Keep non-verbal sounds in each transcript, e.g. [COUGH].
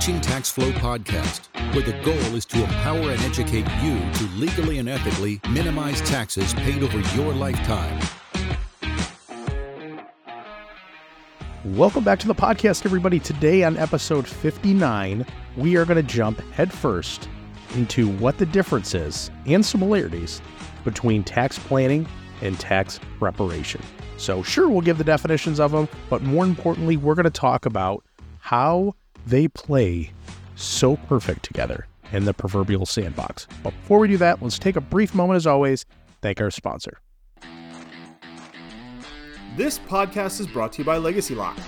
Teaching Tax Flow podcast, where the goal is to empower and educate you to legally and ethically minimize taxes paid over your lifetime. Welcome back to the podcast, everybody. Today on episode 59, we are going to jump headfirst into what the difference is and similarities between tax planning and tax preparation. So, sure, we'll give the definitions of them, but more importantly, we're going to talk about how they play so perfect together in the proverbial sandbox. But before we do that, let's take a brief moment, as always, thank our sponsor. This podcast is brought to you by Legacy Lock.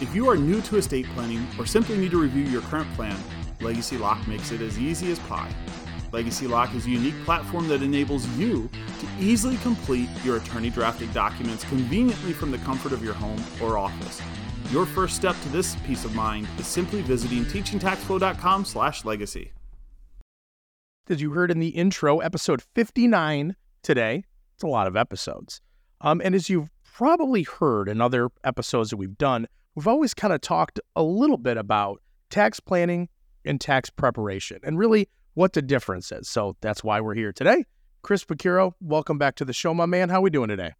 If you are new to estate planning or simply need to review your current plan, Legacy Lock makes it as easy as pie. Legacy Lock is a unique platform that enables you to easily complete your attorney drafted documents conveniently from the comfort of your home or office. Your first step to this peace of mind is simply visiting teachingtaxflow.com slash legacy. As you heard in the intro, episode 59 today. It's a lot of episodes. Um, and as you've probably heard in other episodes that we've done, we've always kind of talked a little bit about tax planning and tax preparation and really what the difference is. So that's why we're here today. Chris Picciurro, welcome back to the show, my man. How are we doing today?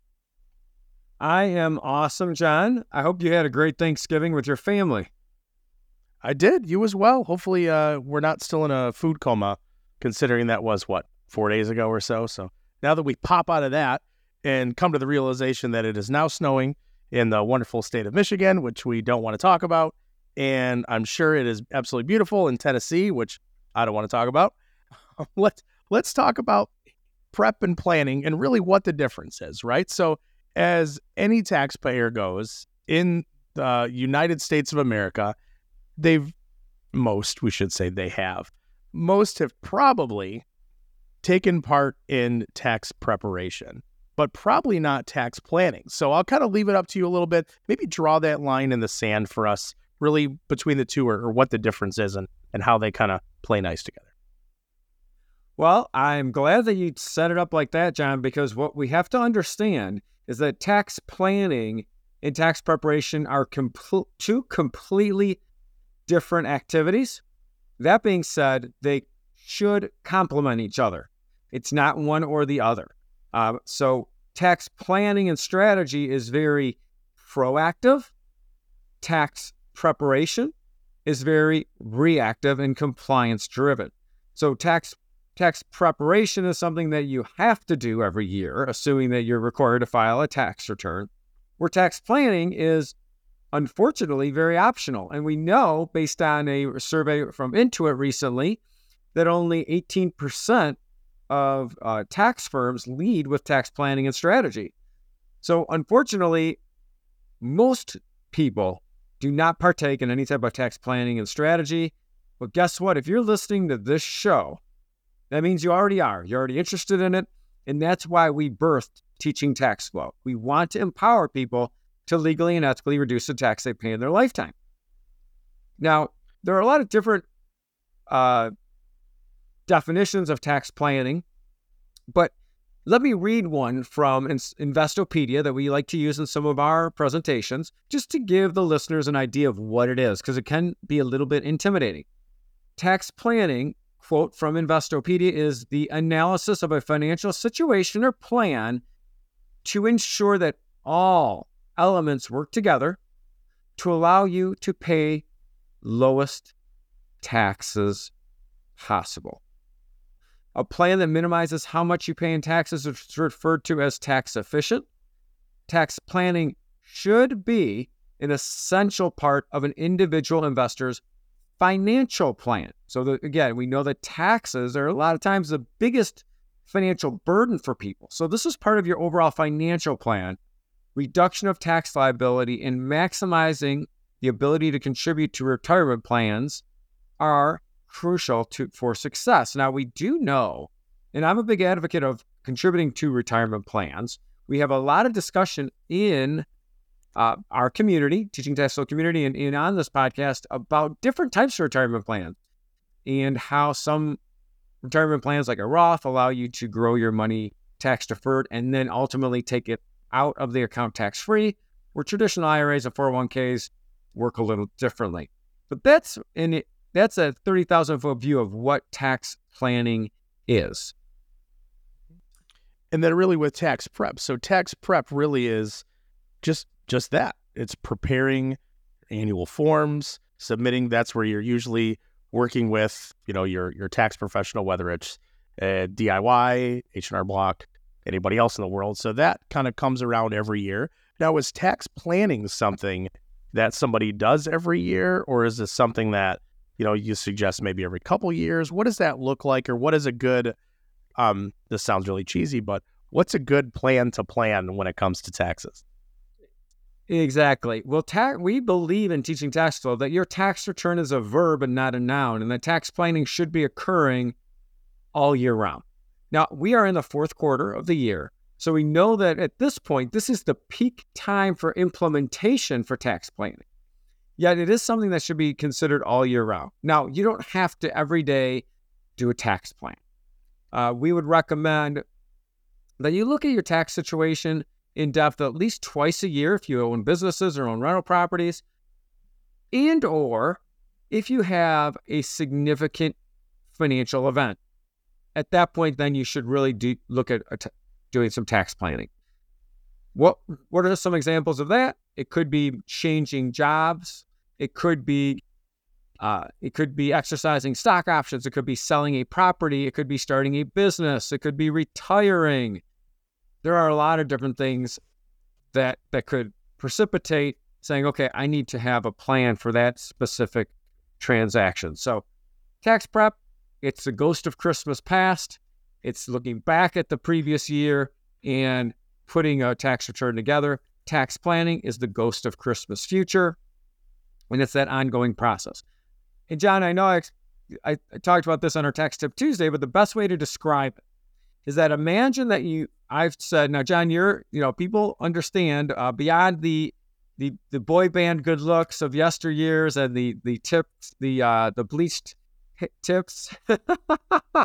I am awesome, John. I hope you had a great Thanksgiving with your family. I did. You as well. Hopefully, uh, we're not still in a food coma, considering that was what four days ago or so. So now that we pop out of that and come to the realization that it is now snowing in the wonderful state of Michigan, which we don't want to talk about, and I'm sure it is absolutely beautiful in Tennessee, which I don't want to talk about. [LAUGHS] let's let's talk about prep and planning and really what the difference is, right? So as any taxpayer goes in the United States of America, they've most, we should say they have, most have probably taken part in tax preparation, but probably not tax planning. So I'll kind of leave it up to you a little bit. Maybe draw that line in the sand for us, really between the two, or, or what the difference is and, and how they kind of play nice together. Well, I'm glad that you set it up like that, John, because what we have to understand is that tax planning and tax preparation are com- two completely different activities. That being said, they should complement each other. It's not one or the other. Uh, so, tax planning and strategy is very proactive. Tax preparation is very reactive and compliance driven. So, tax Tax preparation is something that you have to do every year, assuming that you're required to file a tax return, where tax planning is unfortunately very optional. And we know, based on a survey from Intuit recently, that only 18% of uh, tax firms lead with tax planning and strategy. So, unfortunately, most people do not partake in any type of tax planning and strategy. But guess what? If you're listening to this show that means you already are. You're already interested in it. And that's why we birthed Teaching Tax Flow. We want to empower people to legally and ethically reduce the tax they pay in their lifetime. Now, there are a lot of different uh, definitions of tax planning, but let me read one from Investopedia that we like to use in some of our presentations, just to give the listeners an idea of what it is, because it can be a little bit intimidating. Tax planning quote from Investopedia is the analysis of a financial situation or plan to ensure that all elements work together to allow you to pay lowest taxes possible. A plan that minimizes how much you pay in taxes is referred to as tax efficient. Tax planning should be an essential part of an individual investor's financial plan. So, the, again, we know that taxes are a lot of times the biggest financial burden for people. So, this is part of your overall financial plan. Reduction of tax liability and maximizing the ability to contribute to retirement plans are crucial to for success. Now, we do know, and I'm a big advocate of contributing to retirement plans. We have a lot of discussion in uh, our community, Teaching Tax community, and, and on this podcast about different types of retirement plans and how some retirement plans like a Roth allow you to grow your money tax deferred and then ultimately take it out of the account tax free, where traditional IRAs and 401ks work a little differently. But that's in that's a 30,000 foot view of what tax planning is. And then really with tax prep. So tax prep really is just just that. It's preparing annual forms, submitting. That's where you're usually working with, you know, your your tax professional, whether it's uh, DIY, H&R Block, anybody else in the world. So that kind of comes around every year. Now, is tax planning something that somebody does every year, or is this something that you know you suggest maybe every couple years? What does that look like, or what is a good? Um, this sounds really cheesy, but what's a good plan to plan when it comes to taxes? Exactly. Well, ta- we believe in teaching tax flow that your tax return is a verb and not a noun, and that tax planning should be occurring all year round. Now, we are in the fourth quarter of the year. So we know that at this point, this is the peak time for implementation for tax planning. Yet it is something that should be considered all year round. Now, you don't have to every day do a tax plan. Uh, we would recommend that you look at your tax situation in depth at least twice a year if you own businesses or own rental properties, and or if you have a significant financial event. At that point, then you should really do, look at doing some tax planning. What what are some examples of that? It could be changing jobs. It could be uh, it could be exercising stock options. It could be selling a property. It could be starting a business. It could be retiring. There are a lot of different things that that could precipitate saying, okay, I need to have a plan for that specific transaction. So, tax prep, it's the ghost of Christmas past. It's looking back at the previous year and putting a tax return together. Tax planning is the ghost of Christmas future, and it's that ongoing process. And John, I know I, I, talked about this on our Tax Tip Tuesday, but the best way to describe it is that imagine that you, I've said, now, John, you're, you know, people understand uh, beyond the the the boy band good looks of yesteryears and the the tips the uh the bleached tips. [LAUGHS] oh,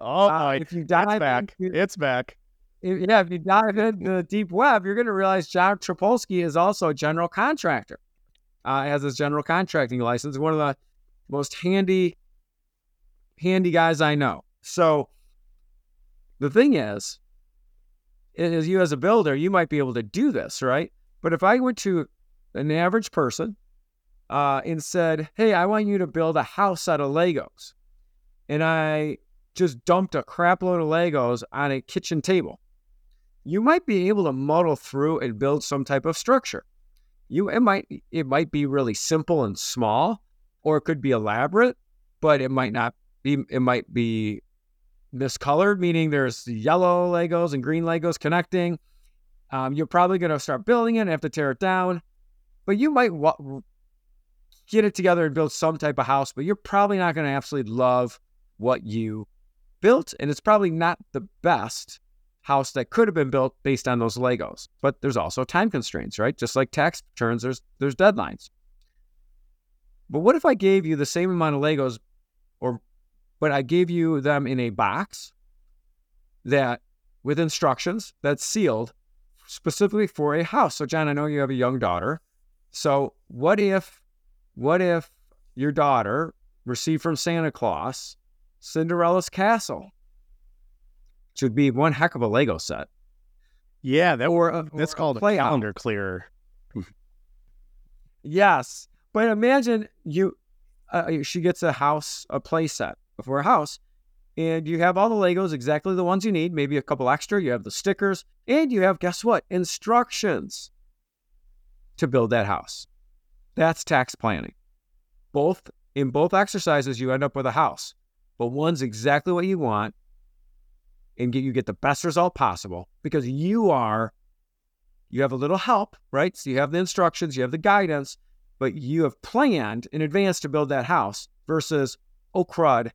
uh, if you dive back, into, it's back. If, yeah, if you dive into the deep web, you're going to realize John Trapolsky is also a general contractor. Uh, has his general contracting license. One of the most handy, handy guys I know. So the thing is, is you as a builder, you might be able to do this, right? But if I went to an average person uh, and said, Hey, I want you to build a house out of Legos. And I just dumped a crap load of Legos on a kitchen table. You might be able to muddle through and build some type of structure. You it might it might be really simple and small, or it could be elaborate, but it might not be it might be miscolored, meaning there's yellow Legos and green Legos connecting. Um, you're probably going to start building it and have to tear it down, but you might get it together and build some type of house, but you're probably not going to absolutely love what you built. And it's probably not the best house that could have been built based on those Legos. But there's also time constraints, right? Just like tax returns, there's there's deadlines. But what if I gave you the same amount of Legos, but I gave you them in a box that with instructions that's sealed specifically for a house? So, John, I know you have a young daughter. So, what if what if your daughter received from Santa Claus Cinderella's castle? Which would be one heck of a Lego set. Yeah, that a, that's or called a, a calendar out. clearer. yes, but imagine you, uh, she gets a house, a play set for a house, and you have all the Legos exactly the ones you need, maybe a couple extra. You have the stickers, and you have guess what? Instructions to build that house. That's tax planning. Both in both exercises, you end up with a house, but one's exactly what you want, and get you get the best result possible because you are you have a little help, right? So you have the instructions, you have the guidance, but you have planned in advance to build that house versus oh crud,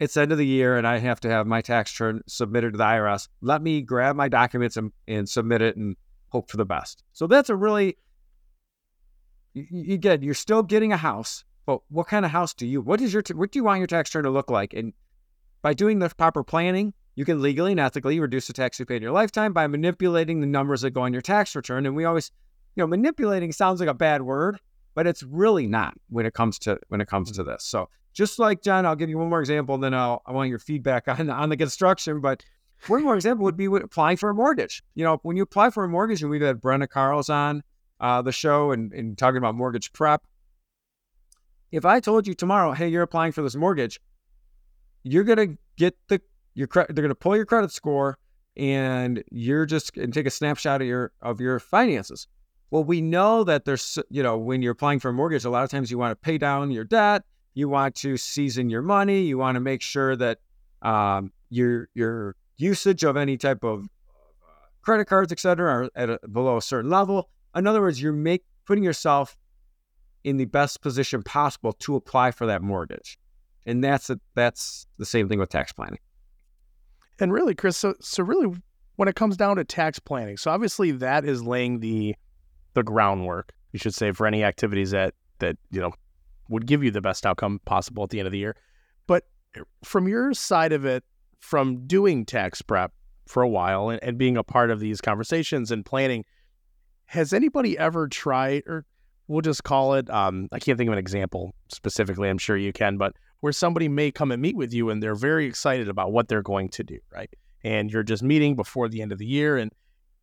it's end of the year and I have to have my tax return submitted to the IRS. Let me grab my documents and, and submit it and hope for the best. So that's a really you get you're still getting a house, but what kind of house do you? What is your what do you want your tax return to look like? And by doing the proper planning, you can legally and ethically reduce the tax you pay in your lifetime by manipulating the numbers that go on your tax return. And we always, you know, manipulating sounds like a bad word, but it's really not when it comes to when it comes to this. So just like John, I'll give you one more example, and then I'll, I want your feedback [LAUGHS] on on the construction. But one more example would be applying for a mortgage. You know, when you apply for a mortgage, and we've had Brenna Carls on uh, the show and, and talking about mortgage prep. If I told you tomorrow, hey, you're applying for this mortgage, you're gonna get the your credit. They're gonna pull your credit score, and you're just and take a snapshot of your of your finances. Well, we know that there's you know when you're applying for a mortgage, a lot of times you want to pay down your debt, you want to season your money, you want to make sure that um, your your usage of any type of credit cards, et cetera, are at a, below a certain level. In other words, you're make, putting yourself in the best position possible to apply for that mortgage. And that's a, that's the same thing with tax planning. And really, Chris, so so really when it comes down to tax planning, so obviously that is laying the the groundwork, you should say, for any activities that that, you know, would give you the best outcome possible at the end of the year. But from your side of it, from doing tax prep for a while and, and being a part of these conversations and planning, has anybody ever tried, or we'll just call it, um, I can't think of an example specifically, I'm sure you can, but where somebody may come and meet with you and they're very excited about what they're going to do, right? And you're just meeting before the end of the year and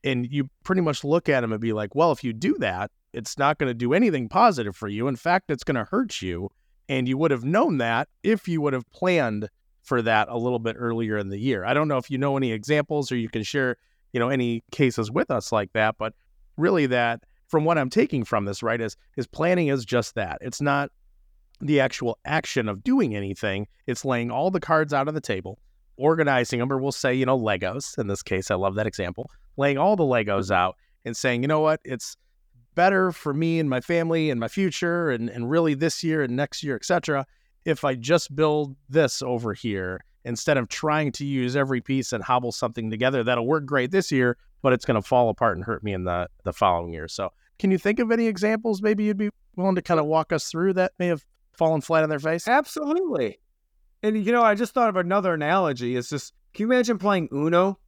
and you pretty much look at them and be like, well, if you do that, it's not going to do anything positive for you. In fact, it's going to hurt you. And you would have known that if you would have planned for that a little bit earlier in the year. I don't know if you know any examples or you can share, you know, any cases with us like that, but really that from what I'm taking from this, right, is is planning is just that. It's not the actual action of doing anything. It's laying all the cards out on the table, organizing them, or we'll say, you know, Legos. In this case, I love that example. Laying all the Legos mm-hmm. out and saying, you know what, it's better for me and my family and my future and, and really this year and next year, etc. If I just build this over here instead of trying to use every piece and hobble something together that'll work great this year, but it's going to fall apart and hurt me in the the following year. So, can you think of any examples maybe you'd be willing to kind of walk us through that may have fallen flat on their face? Absolutely. And you know, I just thought of another analogy. It's just can you imagine playing Uno?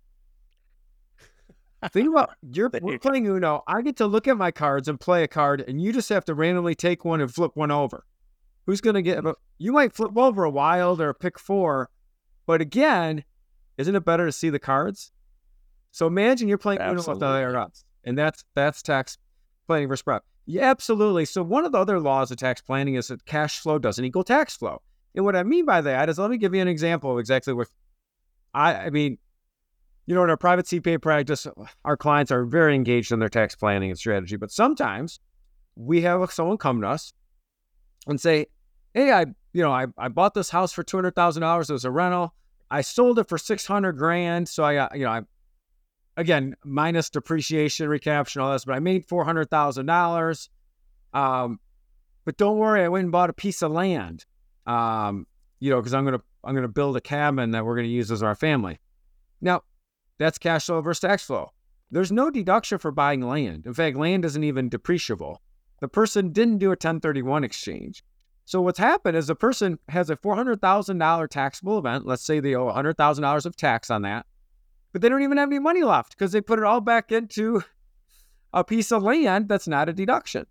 Think about you're we're playing Uno. I get to look at my cards and play a card, and you just have to randomly take one and flip one over. Who's going to get? You might flip over a wild or a pick four, but again, isn't it better to see the cards? So imagine you're playing Uno with the IRS, and that's that's tax planning versus prep. Yeah, absolutely. So one of the other laws of tax planning is that cash flow doesn't equal tax flow. And what I mean by that is, let me give you an example of exactly what I, I mean. You know, in our private CPA practice, our clients are very engaged in their tax planning and strategy. But sometimes we have someone come to us and say, "Hey, I, you know, I, I bought this house for two hundred thousand dollars. It was a rental. I sold it for six hundred grand. So I got, you know, I again, minus depreciation, recapture, and all this, but I made four hundred thousand dollars. Um, but don't worry, I went and bought a piece of land. Um, you know, because I'm gonna I'm gonna build a cabin that we're gonna use as our family. Now, that's cash flow versus tax flow. There's no deduction for buying land. In fact, land isn't even depreciable. The person didn't do a 1031 exchange. So what's happened is the person has a $400,000 taxable event. Let's say they owe $100,000 of tax on that but they don't even have any money left because they put it all back into a piece of land that's not a deduction.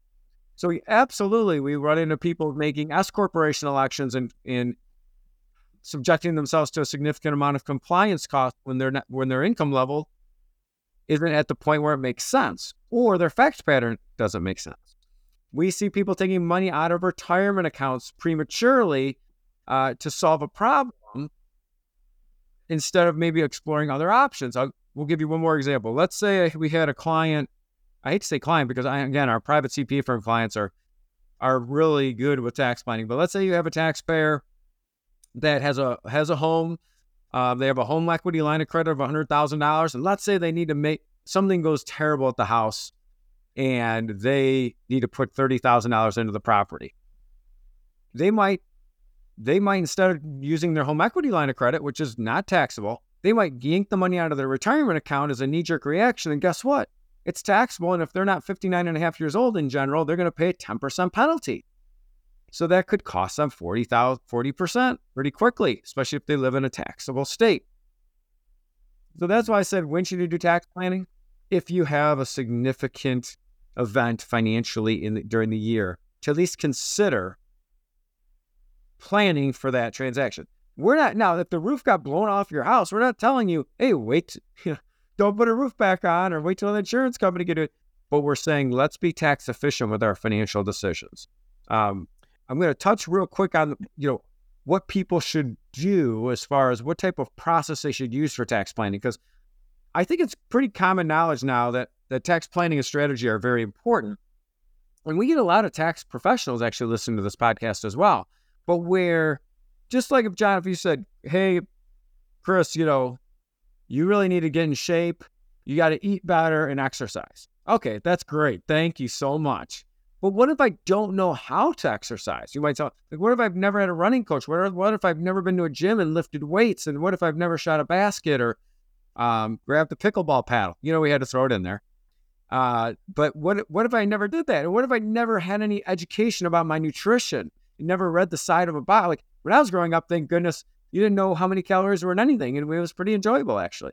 So we absolutely we run into people making S corporation elections and in subjecting themselves to a significant amount of compliance cost when their when their income level isn't at the point where it makes sense or their fact pattern doesn't make sense. We see people taking money out of retirement accounts prematurely uh, to solve a problem instead of maybe exploring other options. I'll, we'll give you one more example. Let's say we had a client. I hate to say client because I, again, our private CPA firm clients are are really good with tax planning. But let's say you have a taxpayer that has a has a home. Uh, they have a home equity line of credit of hundred thousand dollars, and let's say they need to make something goes terrible at the house, and they need to put thirty thousand dollars into the property. They might they might instead of using their home equity line of credit, which is not taxable, they might yank the money out of their retirement account as a knee jerk reaction. And guess what? It's taxable. And if they're not 59 and a half years old in general, they're going to pay a 10% penalty. So that could cost them 40,000, 40% pretty quickly, especially if they live in a taxable state. So that's why I said, when should you do tax planning? If you have a significant event financially in the, during the year to at least consider planning for that transaction. We're not now if the roof got blown off your house, we're not telling you, hey, wait, [LAUGHS] don't put a roof back on or wait till the insurance company do it. But we're saying let's be tax efficient with our financial decisions. Um, I'm going to touch real quick on you know what people should do as far as what type of process they should use for tax planning because I think it's pretty common knowledge now that that tax planning and strategy are very important. And we get a lot of tax professionals actually listening to this podcast as well. But where, just like if John, if you said, hey, Chris, you know, you really need to get in shape, you got to eat better and exercise. Okay, that's great. Thank you so much. But what if I don't know how to exercise? You might tell, like, what if I've never had a running coach? What if, what if I've never been to a gym and lifted weights? And what if I've never shot a basket or um, grabbed the pickleball paddle? You know, we had to throw it in there. Uh, but what what if I never did that? And what if I never had any education about my nutrition? Never read the side of a bottle. Like when I was growing up, thank goodness you didn't know how many calories were in anything, and it was pretty enjoyable actually.